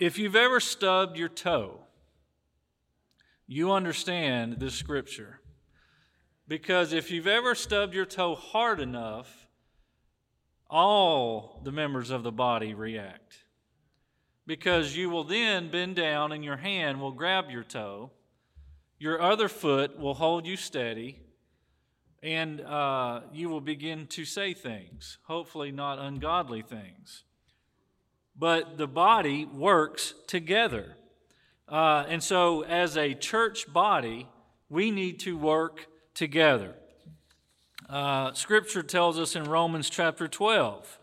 If you've ever stubbed your toe, you understand this scripture. Because if you've ever stubbed your toe hard enough, all the members of the body react. Because you will then bend down and your hand will grab your toe, your other foot will hold you steady, and uh, you will begin to say things, hopefully not ungodly things but the body works together. Uh, and so, as a church body, we need to work together. Uh, scripture tells us in Romans chapter 12,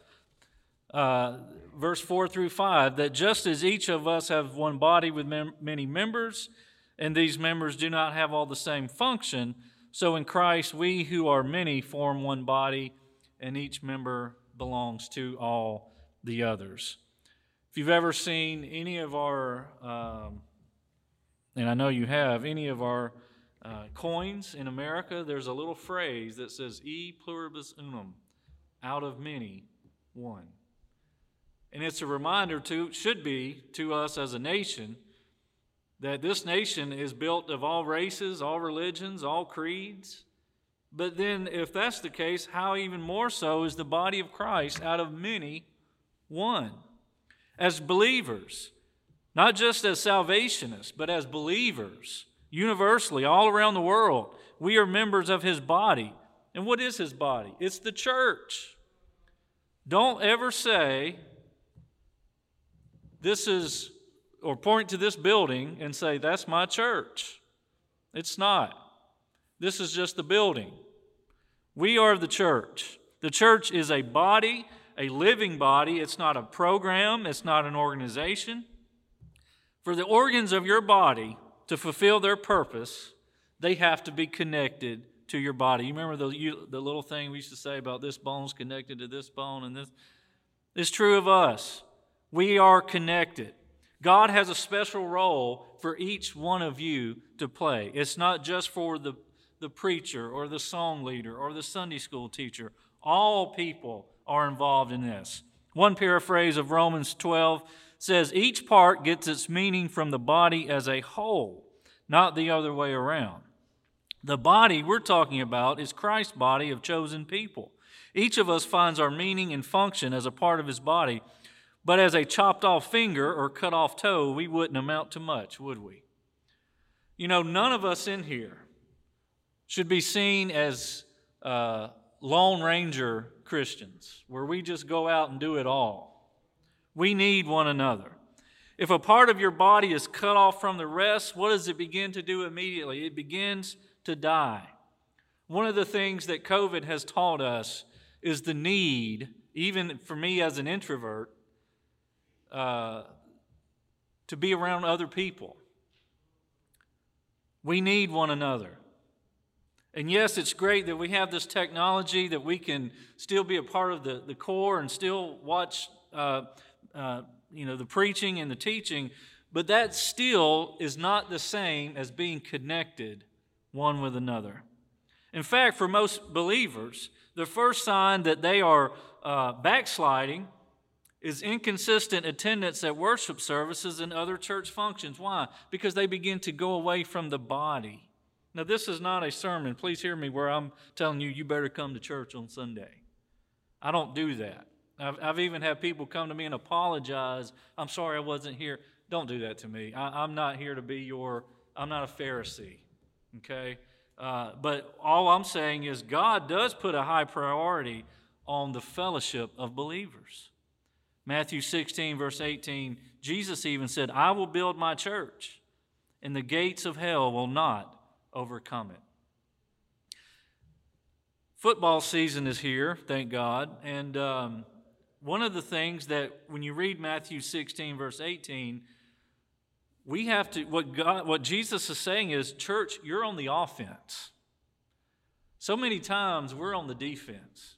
uh, verse 4 through 5, that just as each of us have one body with mem- many members, and these members do not have all the same function, so in Christ we who are many form one body, and each member belongs to all the others. If you've ever seen any of our, um, and I know you have, any of our uh, coins in America, there's a little phrase that says e pluribus unum, out of many, one. And it's a reminder to, should be to us as a nation, that this nation is built of all races, all religions, all creeds. But then, if that's the case, how even more so is the body of Christ out of many, one? As believers, not just as salvationists, but as believers, universally, all around the world. We are members of his body. And what is his body? It's the church. Don't ever say, this is, or point to this building and say, that's my church. It's not. This is just the building. We are the church. The church is a body a living body, it's not a program, it's not an organization. For the organs of your body to fulfill their purpose, they have to be connected to your body. You remember the, you, the little thing we used to say about this bone's connected to this bone and this? It's true of us. We are connected. God has a special role for each one of you to play. It's not just for the, the preacher or the song leader or the Sunday school teacher. All people are involved in this. One paraphrase of Romans 12 says each part gets its meaning from the body as a whole, not the other way around. The body we're talking about is Christ's body of chosen people. Each of us finds our meaning and function as a part of his body, but as a chopped off finger or cut off toe, we wouldn't amount to much, would we? You know, none of us in here should be seen as uh, Lone Ranger Christians, where we just go out and do it all. We need one another. If a part of your body is cut off from the rest, what does it begin to do immediately? It begins to die. One of the things that COVID has taught us is the need, even for me as an introvert, uh, to be around other people. We need one another. And yes, it's great that we have this technology that we can still be a part of the, the corps and still watch, uh, uh, you know, the preaching and the teaching, but that still is not the same as being connected one with another. In fact, for most believers, the first sign that they are uh, backsliding is inconsistent attendance at worship services and other church functions. Why? Because they begin to go away from the body. Now, this is not a sermon, please hear me, where I'm telling you, you better come to church on Sunday. I don't do that. I've, I've even had people come to me and apologize. I'm sorry I wasn't here. Don't do that to me. I, am not here to be your, I'm not a Pharisee, okay? Uh, but all I'm saying is God does put a high priority on the fellowship of believers. Matthew 16, verse 18, Jesus even said, I will build my church, and the gates of hell will not overcome it. Football season is here, thank God. And um, one of the things that when you read Matthew 16, verse 18, we have to, what, God, what Jesus is saying is, church, you're on the offense. So many times we're on the defense.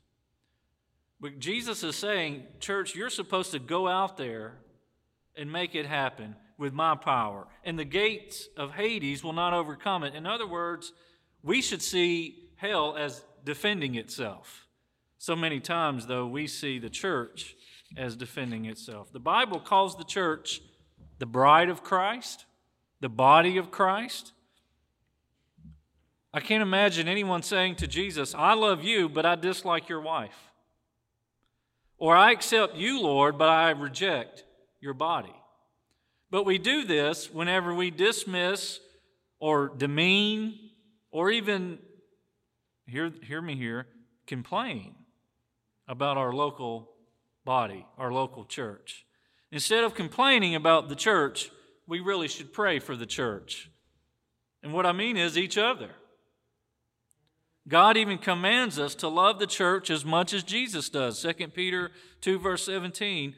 But Jesus is saying, church, you're supposed to go out there and make it happen with my power, and the gates of Hades will not overcome it. In other words, we should see hell as defending itself. So many times, though, we see the church as defending itself. The Bible calls the church the bride of Christ, the body of Christ. I can't imagine anyone saying to Jesus, I love you, but I dislike your wife. Or I accept you, Lord, but I reject your body. But we do this whenever we dismiss or demean or even, hear, hear me here, complain about our local body, our local church. Instead of complaining about the church, we really should pray for the church. And what I mean is each other. God even commands us to love the church as much as Jesus does. 2 Peter 2, verse 17,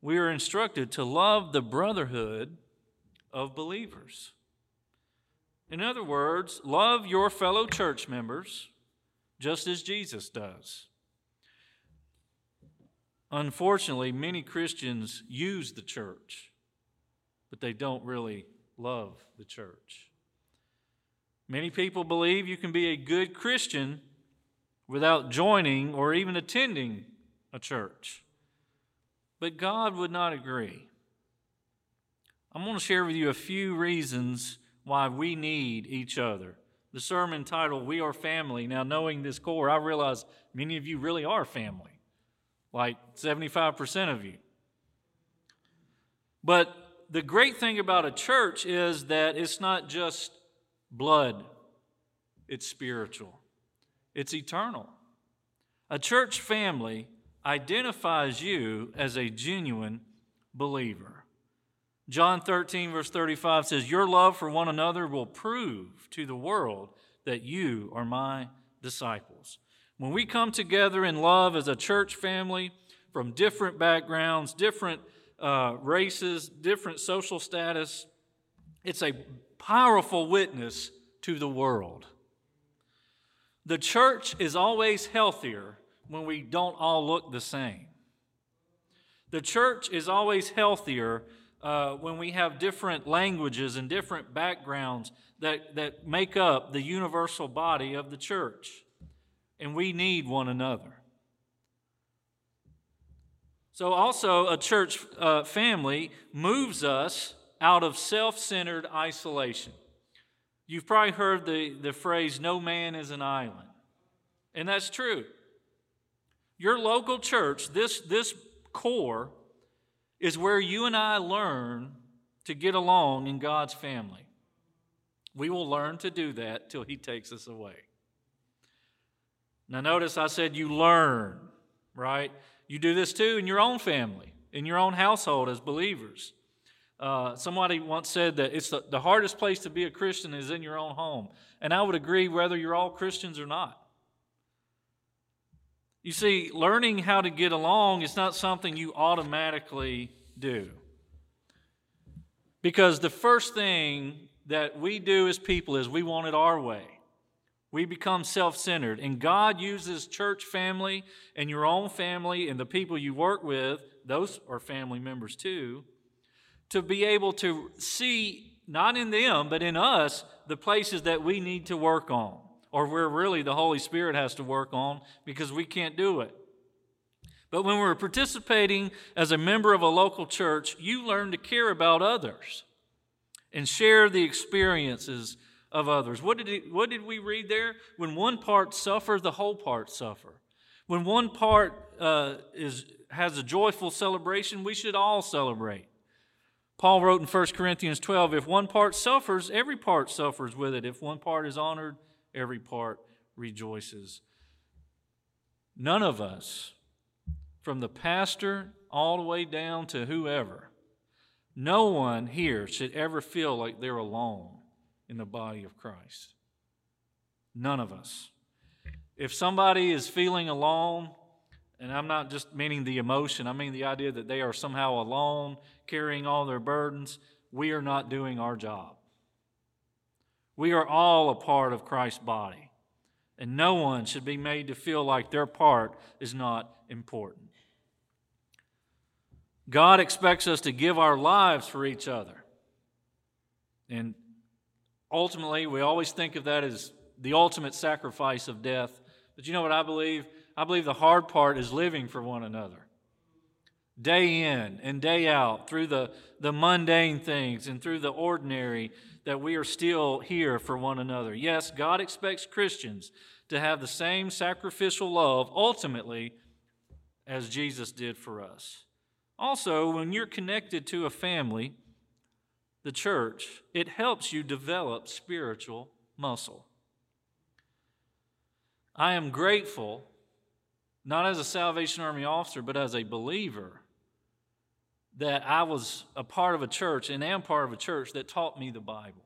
we are instructed to love the brotherhood of believers. In other words, love your fellow church members just as Jesus does. Unfortunately, many Christians use the church, but they don't really love the church. Many people believe you can be a good Christian without joining or even attending a church. But God would not agree. I'm going to share with you a few reasons why we need each other. The sermon titled, We Are Family. Now, knowing this corps, I realize many of you really are family, like 75% of you. But the great thing about a church is that it's not just blood, it's spiritual, it's eternal. A church family identifies you as a genuine believer. John 13, verse 35 says, Your love for one another will prove to the world that you are my disciples. When we come together in love as a church family from different backgrounds, different uh, races, different social status, it's a powerful witness to the world. The church is always healthier when we don't all look the same. The church is always healthier uh, when we have different languages and different backgrounds that, that make up the universal body of the church. And we need one another. So, also, a church uh, family moves us out of self centered isolation. You've probably heard the, the phrase, no man is an island. And that's true. Your local church, this, this corps, is where you and I learn to get along in God's family. We will learn to do that till He takes us away. Now, notice I said you learn, right? You do this too in your own family, in your own household as believers. Uh, somebody once said that it's the, the hardest place to be a Christian is in your own home. And I would agree whether you're all Christians or not. You see, learning how to get along is not something you automatically do. Because the first thing that we do as people is we want it our way. We become self centered. And God uses church family and your own family and the people you work with, those are family members too, to be able to see, not in them, but in us, the places that we need to work on or where really the Holy Spirit has to work on because we can't do it. But when we're participating as a member of a local church, you learn to care about others and share the experiences of others. What did, what did we read there? When one part suffers, the whole part suffer. When one part uh, is, has a joyful celebration, we should all celebrate. Paul wrote in 1 Corinthians 12 if one part suffers, every part suffers with it. If one part is honored, every part rejoices. None of us, from the pastor all the way down to whoever, no one here should ever feel like they're alone in the body of Christ. None of us. If somebody is feeling alone, and I'm not just meaning the emotion, I mean the idea that they are somehow alone, carrying all their burdens, we are not doing our job. We are all a part of Christ's body, and no one should be made to feel like their part is not important. God expects us to give our lives for each other. And ultimately, we always think of that as the ultimate sacrifice of death. But you know what I believe? I believe the hard part is living for one another. Day in and day out through the, the mundane things and through the ordinary that we are still here for one another. Yes, God expects Christians to have the same sacrificial love ultimately as Jesus did for us. Also, when you're connected to a family, the church, it helps you develop spiritual muscle. I am grateful, not as a Salvation Army officer, but as a believer, that I was a part of a church and am part of a church that taught me the Bible,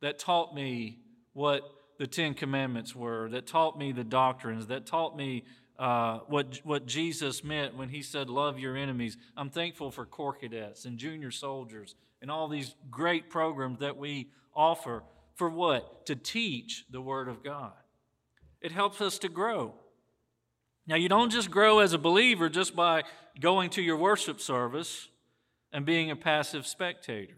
that taught me what the Ten Commandments were, that taught me the doctrines, that taught me uh, what, what Jesus meant when he said, Love your enemies. I'm thankful for Corps Cadets and junior soldiers and all these great programs that we offer for what? To teach the Word of God. It helps us to grow. Now, you don't just grow as a believer just by going to your worship service and being a passive spectator.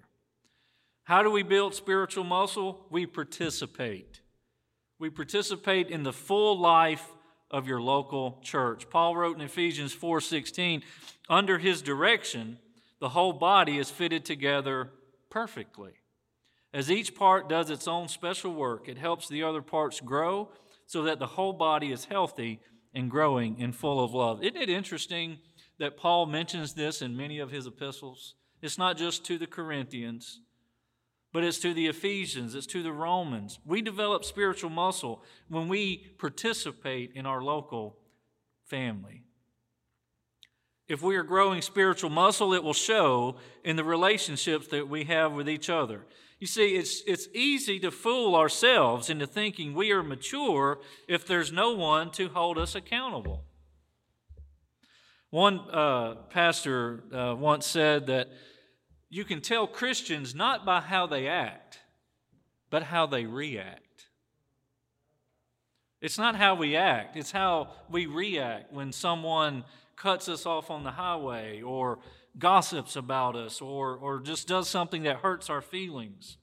How do we build spiritual muscle? We participate. We participate in the full life of your local church. Paul wrote in Ephesians 4:16, under his direction, the whole body is fitted together perfectly. As each part does its own special work, it helps the other parts grow so that the whole body is healthy and growing and full of love. Isn't it interesting that Paul mentions this in many of his epistles? It's not just to the Corinthians, but it's to the Ephesians, it's to the Romans. We develop spiritual muscle when we participate in our local family. If we are growing spiritual muscle, it will show in the relationships that we have with each other. You see, it's, it's easy to fool ourselves into thinking we are mature if there's no one to hold us accountable. One uh, pastor uh, once said that you can tell Christians not by how they act, but how they react. It's not how we act, it's how we react when someone cuts us off on the highway or gossips about us or, or just does something that hurts our feelings.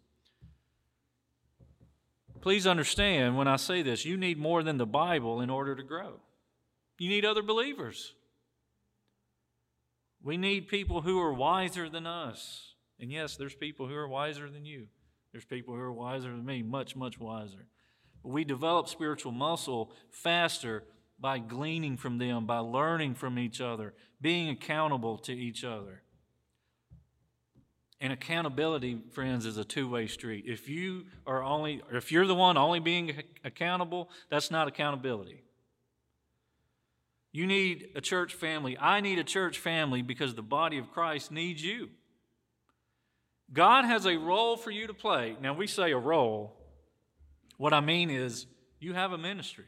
Please understand when I say this, you need more than the Bible in order to grow. You need other believers. We need people who are wiser than us. And yes, there's people who are wiser than you. There's people who are wiser than me, much, much wiser. We develop spiritual muscle faster by gleaning from them, by learning from each other, being accountable to each other. And accountability, friends, is a two-way street. If you are only if you're the one only being accountable, that's not accountability. You need a church family. I need a church family because the body of Christ needs you. God has a role for you to play. Now, we say a role. What I mean is, you have a ministry.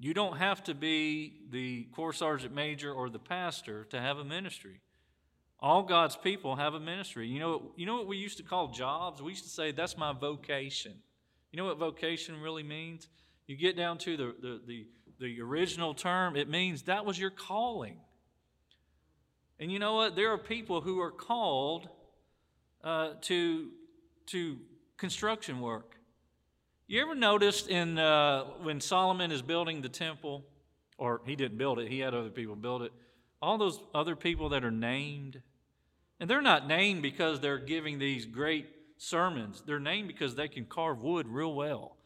You don't have to be the corps sergeant major or the pastor to have a ministry. All God's people have a ministry. You know, you know what we used to call jobs? We used to say, that's my vocation. You know what vocation really means? You get down to the, the, the, the original term, it means that was your calling. And you know what? There are people who are called uh, to, to construction work. You ever noticed in uh, when Solomon is building the temple, or he didn't build it, he had other people build it, all those other people that are named, and they're not named because they're giving these great sermons. They're named because they can carve wood real well,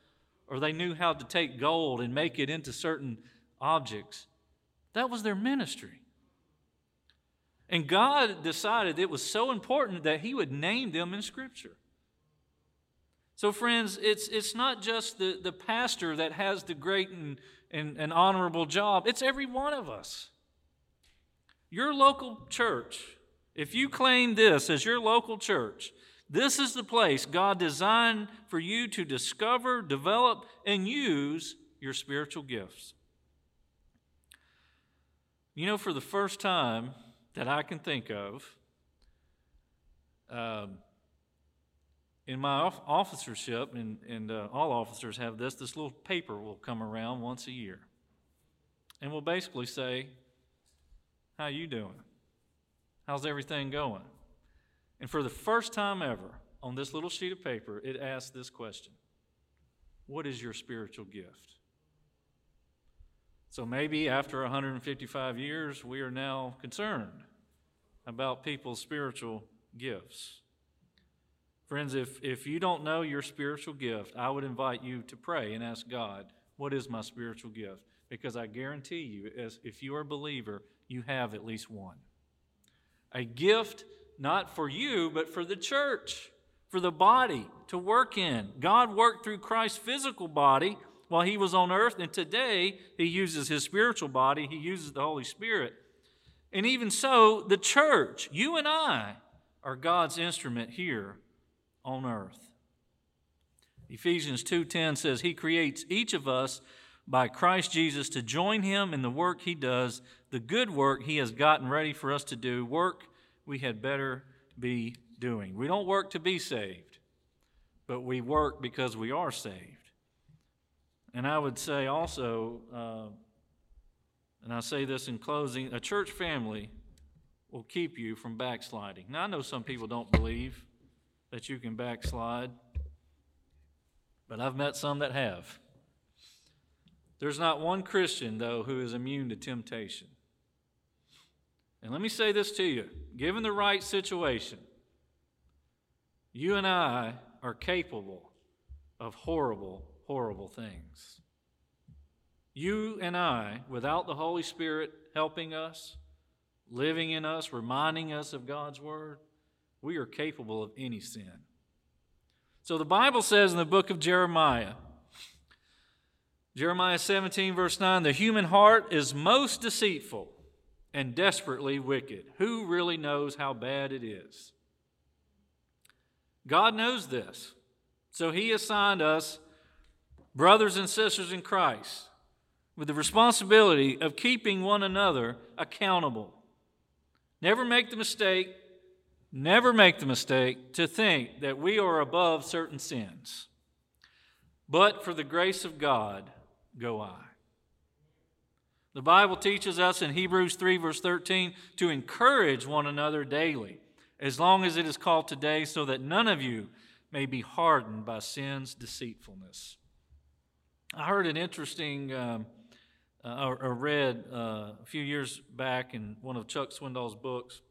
or they knew how to take gold and make it into certain objects. That was their ministry. And God decided it was so important that He would name them in Scripture. So, friends, it's, it's not just the, the pastor that has the great and, and, and honorable job, it's every one of us. Your local church, if you claim this as your local church, this is the place God designed for you to discover, develop, and use your spiritual gifts. You know, for the first time that I can think of, um, in my officership, and, and uh, all officers have this, this little paper will come around once a year. And we'll basically say, how you doing? How's everything going? And for the first time ever, on this little sheet of paper, it asks this question What is your spiritual gift? So maybe after 155 years, we are now concerned about people's spiritual gifts. Friends, if, if you don't know your spiritual gift, I would invite you to pray and ask God, What is my spiritual gift? Because I guarantee you, as, if you are a believer, you have at least one. A gift not for you, but for the church, for the body to work in. God worked through Christ's physical body while he was on earth, and today he uses his spiritual body, he uses the Holy Spirit. And even so, the church, you and I, are God's instrument here on earth. Ephesians 2:10 says he creates each of us by Christ Jesus to join him in the work he does, the good work he has gotten ready for us to do, work we had better be doing. We don't work to be saved, but we work because we are saved. And I would say also, uh, and I say this in closing, a church family will keep you from backsliding. Now, I know some people don't believe that you can backslide, but I've met some that have. There's not one Christian, though, who is immune to temptation. And let me say this to you given the right situation, you and I are capable of horrible, horrible things. You and I, without the Holy Spirit helping us, living in us, reminding us of God's Word, we are capable of any sin. So the Bible says in the book of Jeremiah, Jeremiah 17, verse 9, the human heart is most deceitful and desperately wicked. Who really knows how bad it is? God knows this. So he assigned us, brothers and sisters in Christ, with the responsibility of keeping one another accountable. Never make the mistake Never make the mistake to think that we are above certain sins. But for the grace of God go I. The Bible teaches us in Hebrews 3, verse 13, to encourage one another daily, as long as it is called today, so that none of you may be hardened by sin's deceitfulness. I heard an interesting, um, uh, or, read uh, a few years back in one of Chuck Swindoll's books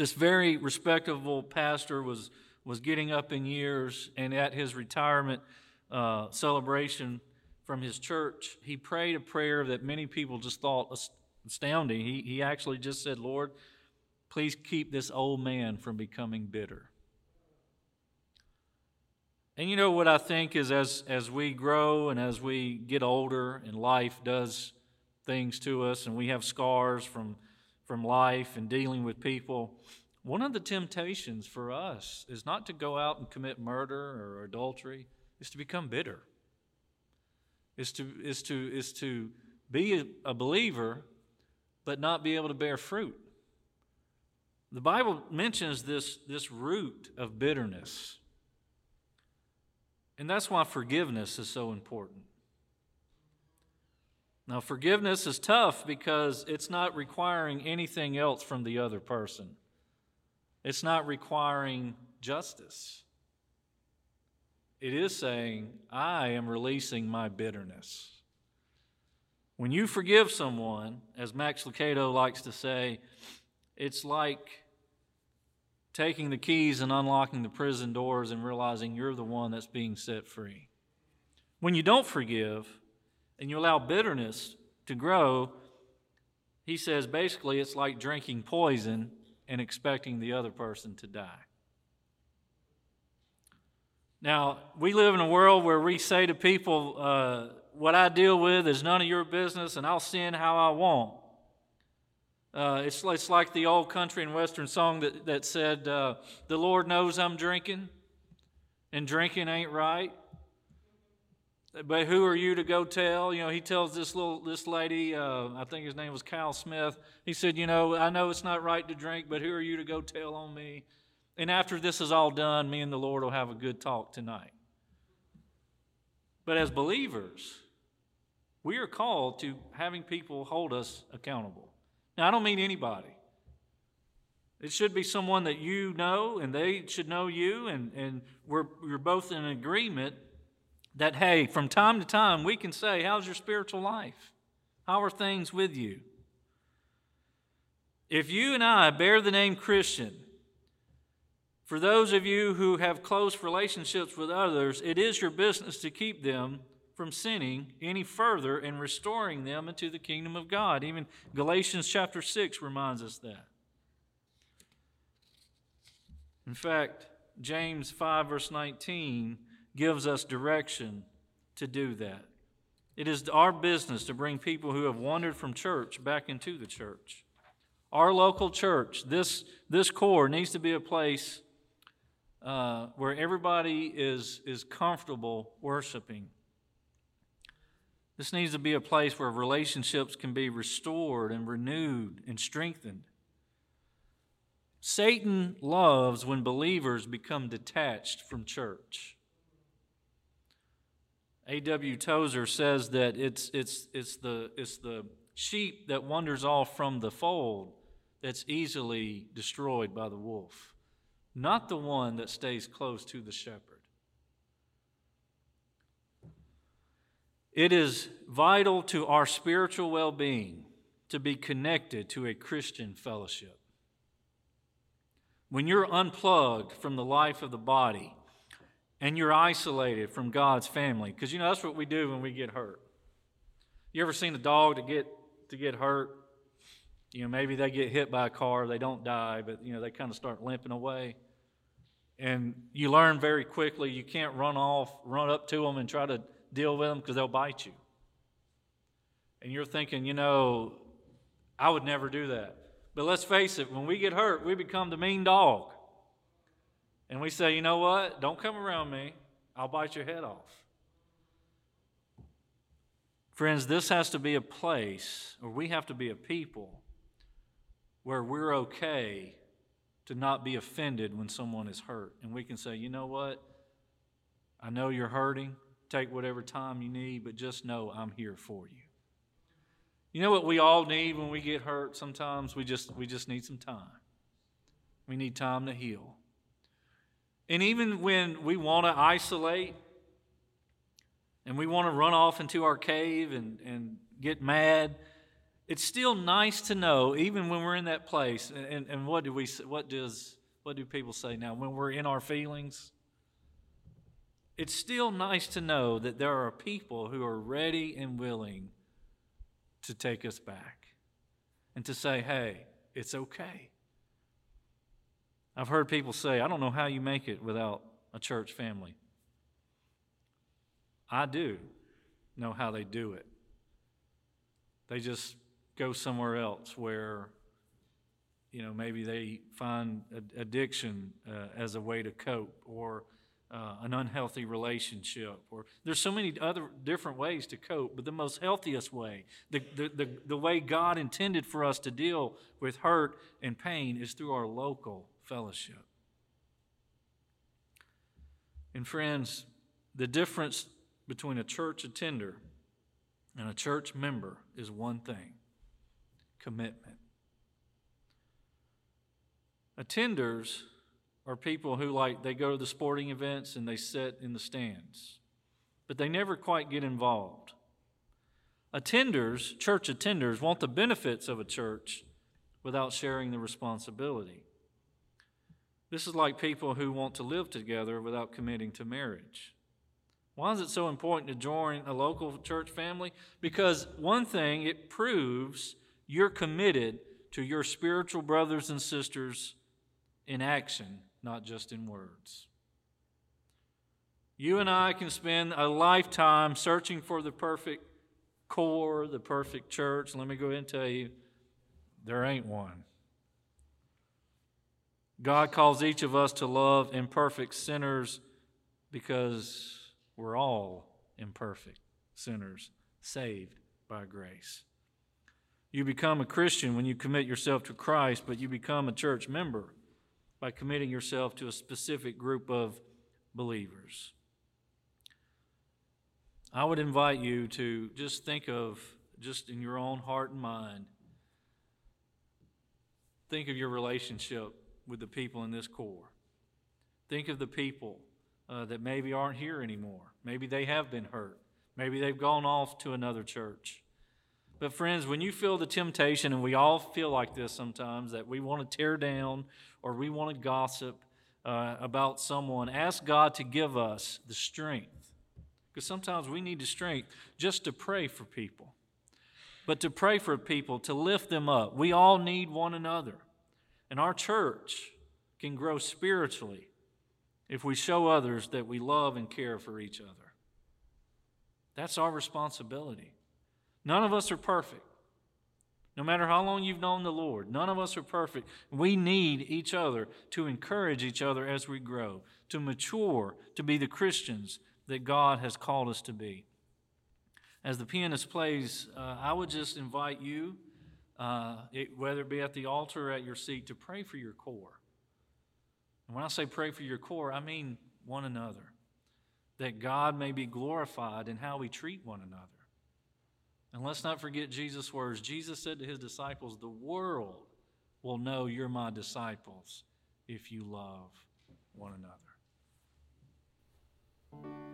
this very respectable pastor was, was getting up in years, and at his retirement uh, celebration from his church, he prayed a prayer that many people just thought astounding. He, he actually just said, Lord, please keep this old man from becoming bitter. And you know what I think is as, as we grow and as we get older and life does things to us and we have scars from from life and dealing with people, one of the temptations for us is not to go out and commit murder or adultery, is to become bitter. Is to, is to, is to be a, believer but not be able to bear fruit. The Bible mentions this, this root of bitterness. And that's why forgiveness is so important. Now, forgiveness is tough because it's not requiring anything else from the other person, it's not requiring justice. It is saying, I am releasing my bitterness. When you forgive someone, as Max Lucado likes to say, it's like taking the keys and unlocking the prison doors and realizing you're the one that's being set free. When you don't forgive, and you allow bitterness to grow, he says basically it's like drinking poison and expecting the other person to die. Now, we live in a world where we say to people, uh, What I deal with is none of your business, and I'll sin how I want. Uh, it's, it's like the old country and western song that, that said, uh, The Lord knows I'm drinking, and drinking ain't right. But who are you to go tell? You know, he tells this little this lady, uh, I think his name was Cal Smith. He said, you know, I know it's not right to drink, but who are you to go tell on me? And after this is all done, me and the Lord will have a good talk tonight. But as believers, we are called to having people hold us accountable. Now, I don't mean anybody. It should be someone that you know, and they should know you, and, and we're, we're both in agreement that, hey, from time to time we can say, How's your spiritual life? How are things with you? If you and I bear the name Christian, for those of you who have close relationships with others, it is your business to keep them from sinning any further and restoring them into the kingdom of God. Even Galatians chapter 6 reminds us that. In fact, James 5, verse 19, gives us direction to do that. It is our business to bring people who have wandered from church back into the church. Our local church, this, this corps, needs to be a place uh, where everybody is, is comfortable worshiping. This needs to be a place where relationships can be restored and renewed and strengthened. Satan loves when believers become detached from church. A.W. Tozer says that it's, it's, it's, the, it's the sheep that wanders off from the fold that's easily destroyed by the wolf, not the one that stays close to the shepherd. It is vital to our spiritual well being to be connected to a Christian fellowship. When you're unplugged from the life of the body and you're isolated from God's family, because you know that's what we do when we get hurt. You ever seen a dog to get to get hurt? You know, maybe they get hit by a car, they don't die, but you know, they kind of start limping away. And you learn very quickly you can't run off, run up to them and try to deal with them because they'll bite you. And you're thinking, you know, I would never do that. But let's face it, when we get hurt, we become the mean dog. And we say, you know what? Don't come around me. I'll bite your head off. Friends, this has to be a place, or we have to be a people, where we're okay to not be offended when someone is hurt. And we can say, you know what? I know you're hurting. Take whatever time you need, but just know I'm here for you. You know what we all need when we get hurt sometimes? We just we just need some time. We need time to heal. And even when we want to isolate and we want to run off into our cave and, and get mad, it's still nice to know, even when we're in that place, and, and what do we what does what do people say now? When we're in our feelings, it's still nice to know that there are people who are ready and willing to take us back and to say, hey, it's okay. I've heard people say, I don't know how you make it without a church family. I do know how they do it. They just go somewhere else where, you know, maybe they find addiction uh, as a way to cope or uh, an unhealthy relationship or there's so many other different ways to cope but the most healthiest way the, the, the, the way god intended for us to deal with hurt and pain is through our local fellowship and friends the difference between a church attender and a church member is one thing commitment attenders are people who like they go to the sporting events and they sit in the stands, but they never quite get involved. Attenders, church attenders, want the benefits of a church without sharing the responsibility. This is like people who want to live together without committing to marriage. Why is it so important to join a local church family? Because one thing, it proves you're committed to your spiritual brothers and sisters in action not just in words. You and I can spend a lifetime searching for the perfect corps, the perfect church. Let me go ahead and tell you, there ain't one. God calls each of us to love imperfect sinners because we're all imperfect sinners saved by grace. You become a Christian when you commit yourself to Christ, but you become a church member by committing yourself to a specific group of believers. I would invite you to just think of, just in your own heart and mind, think of your relationship with the people in this corps. Think of the people uh, that maybe aren't here anymore. Maybe they have been hurt. Maybe they've gone off to another church. But, friends, when you feel the temptation, and we all feel like this sometimes, that we want to tear down or we want to gossip uh, about someone, ask God to give us the strength. Because sometimes we need the strength just to pray for people, but to pray for people, to lift them up. We all need one another. And our church can grow spiritually if we show others that we love and care for each other. That's our responsibility. None of us are perfect. No matter how long you've known the Lord, none of us are perfect. We need each other to encourage each other as we grow, to mature, to be the Christians that God has called us to be. As the pianist plays, uh, I would just invite you, uh, it, whether it be at the altar or at your seat, to pray for your corps. And when I say pray for your corps, I mean one another, that God may be glorified in how we treat one another. And let's not forget Jesus' words. Jesus said to his disciples, The world will know you're my disciples if you love one another.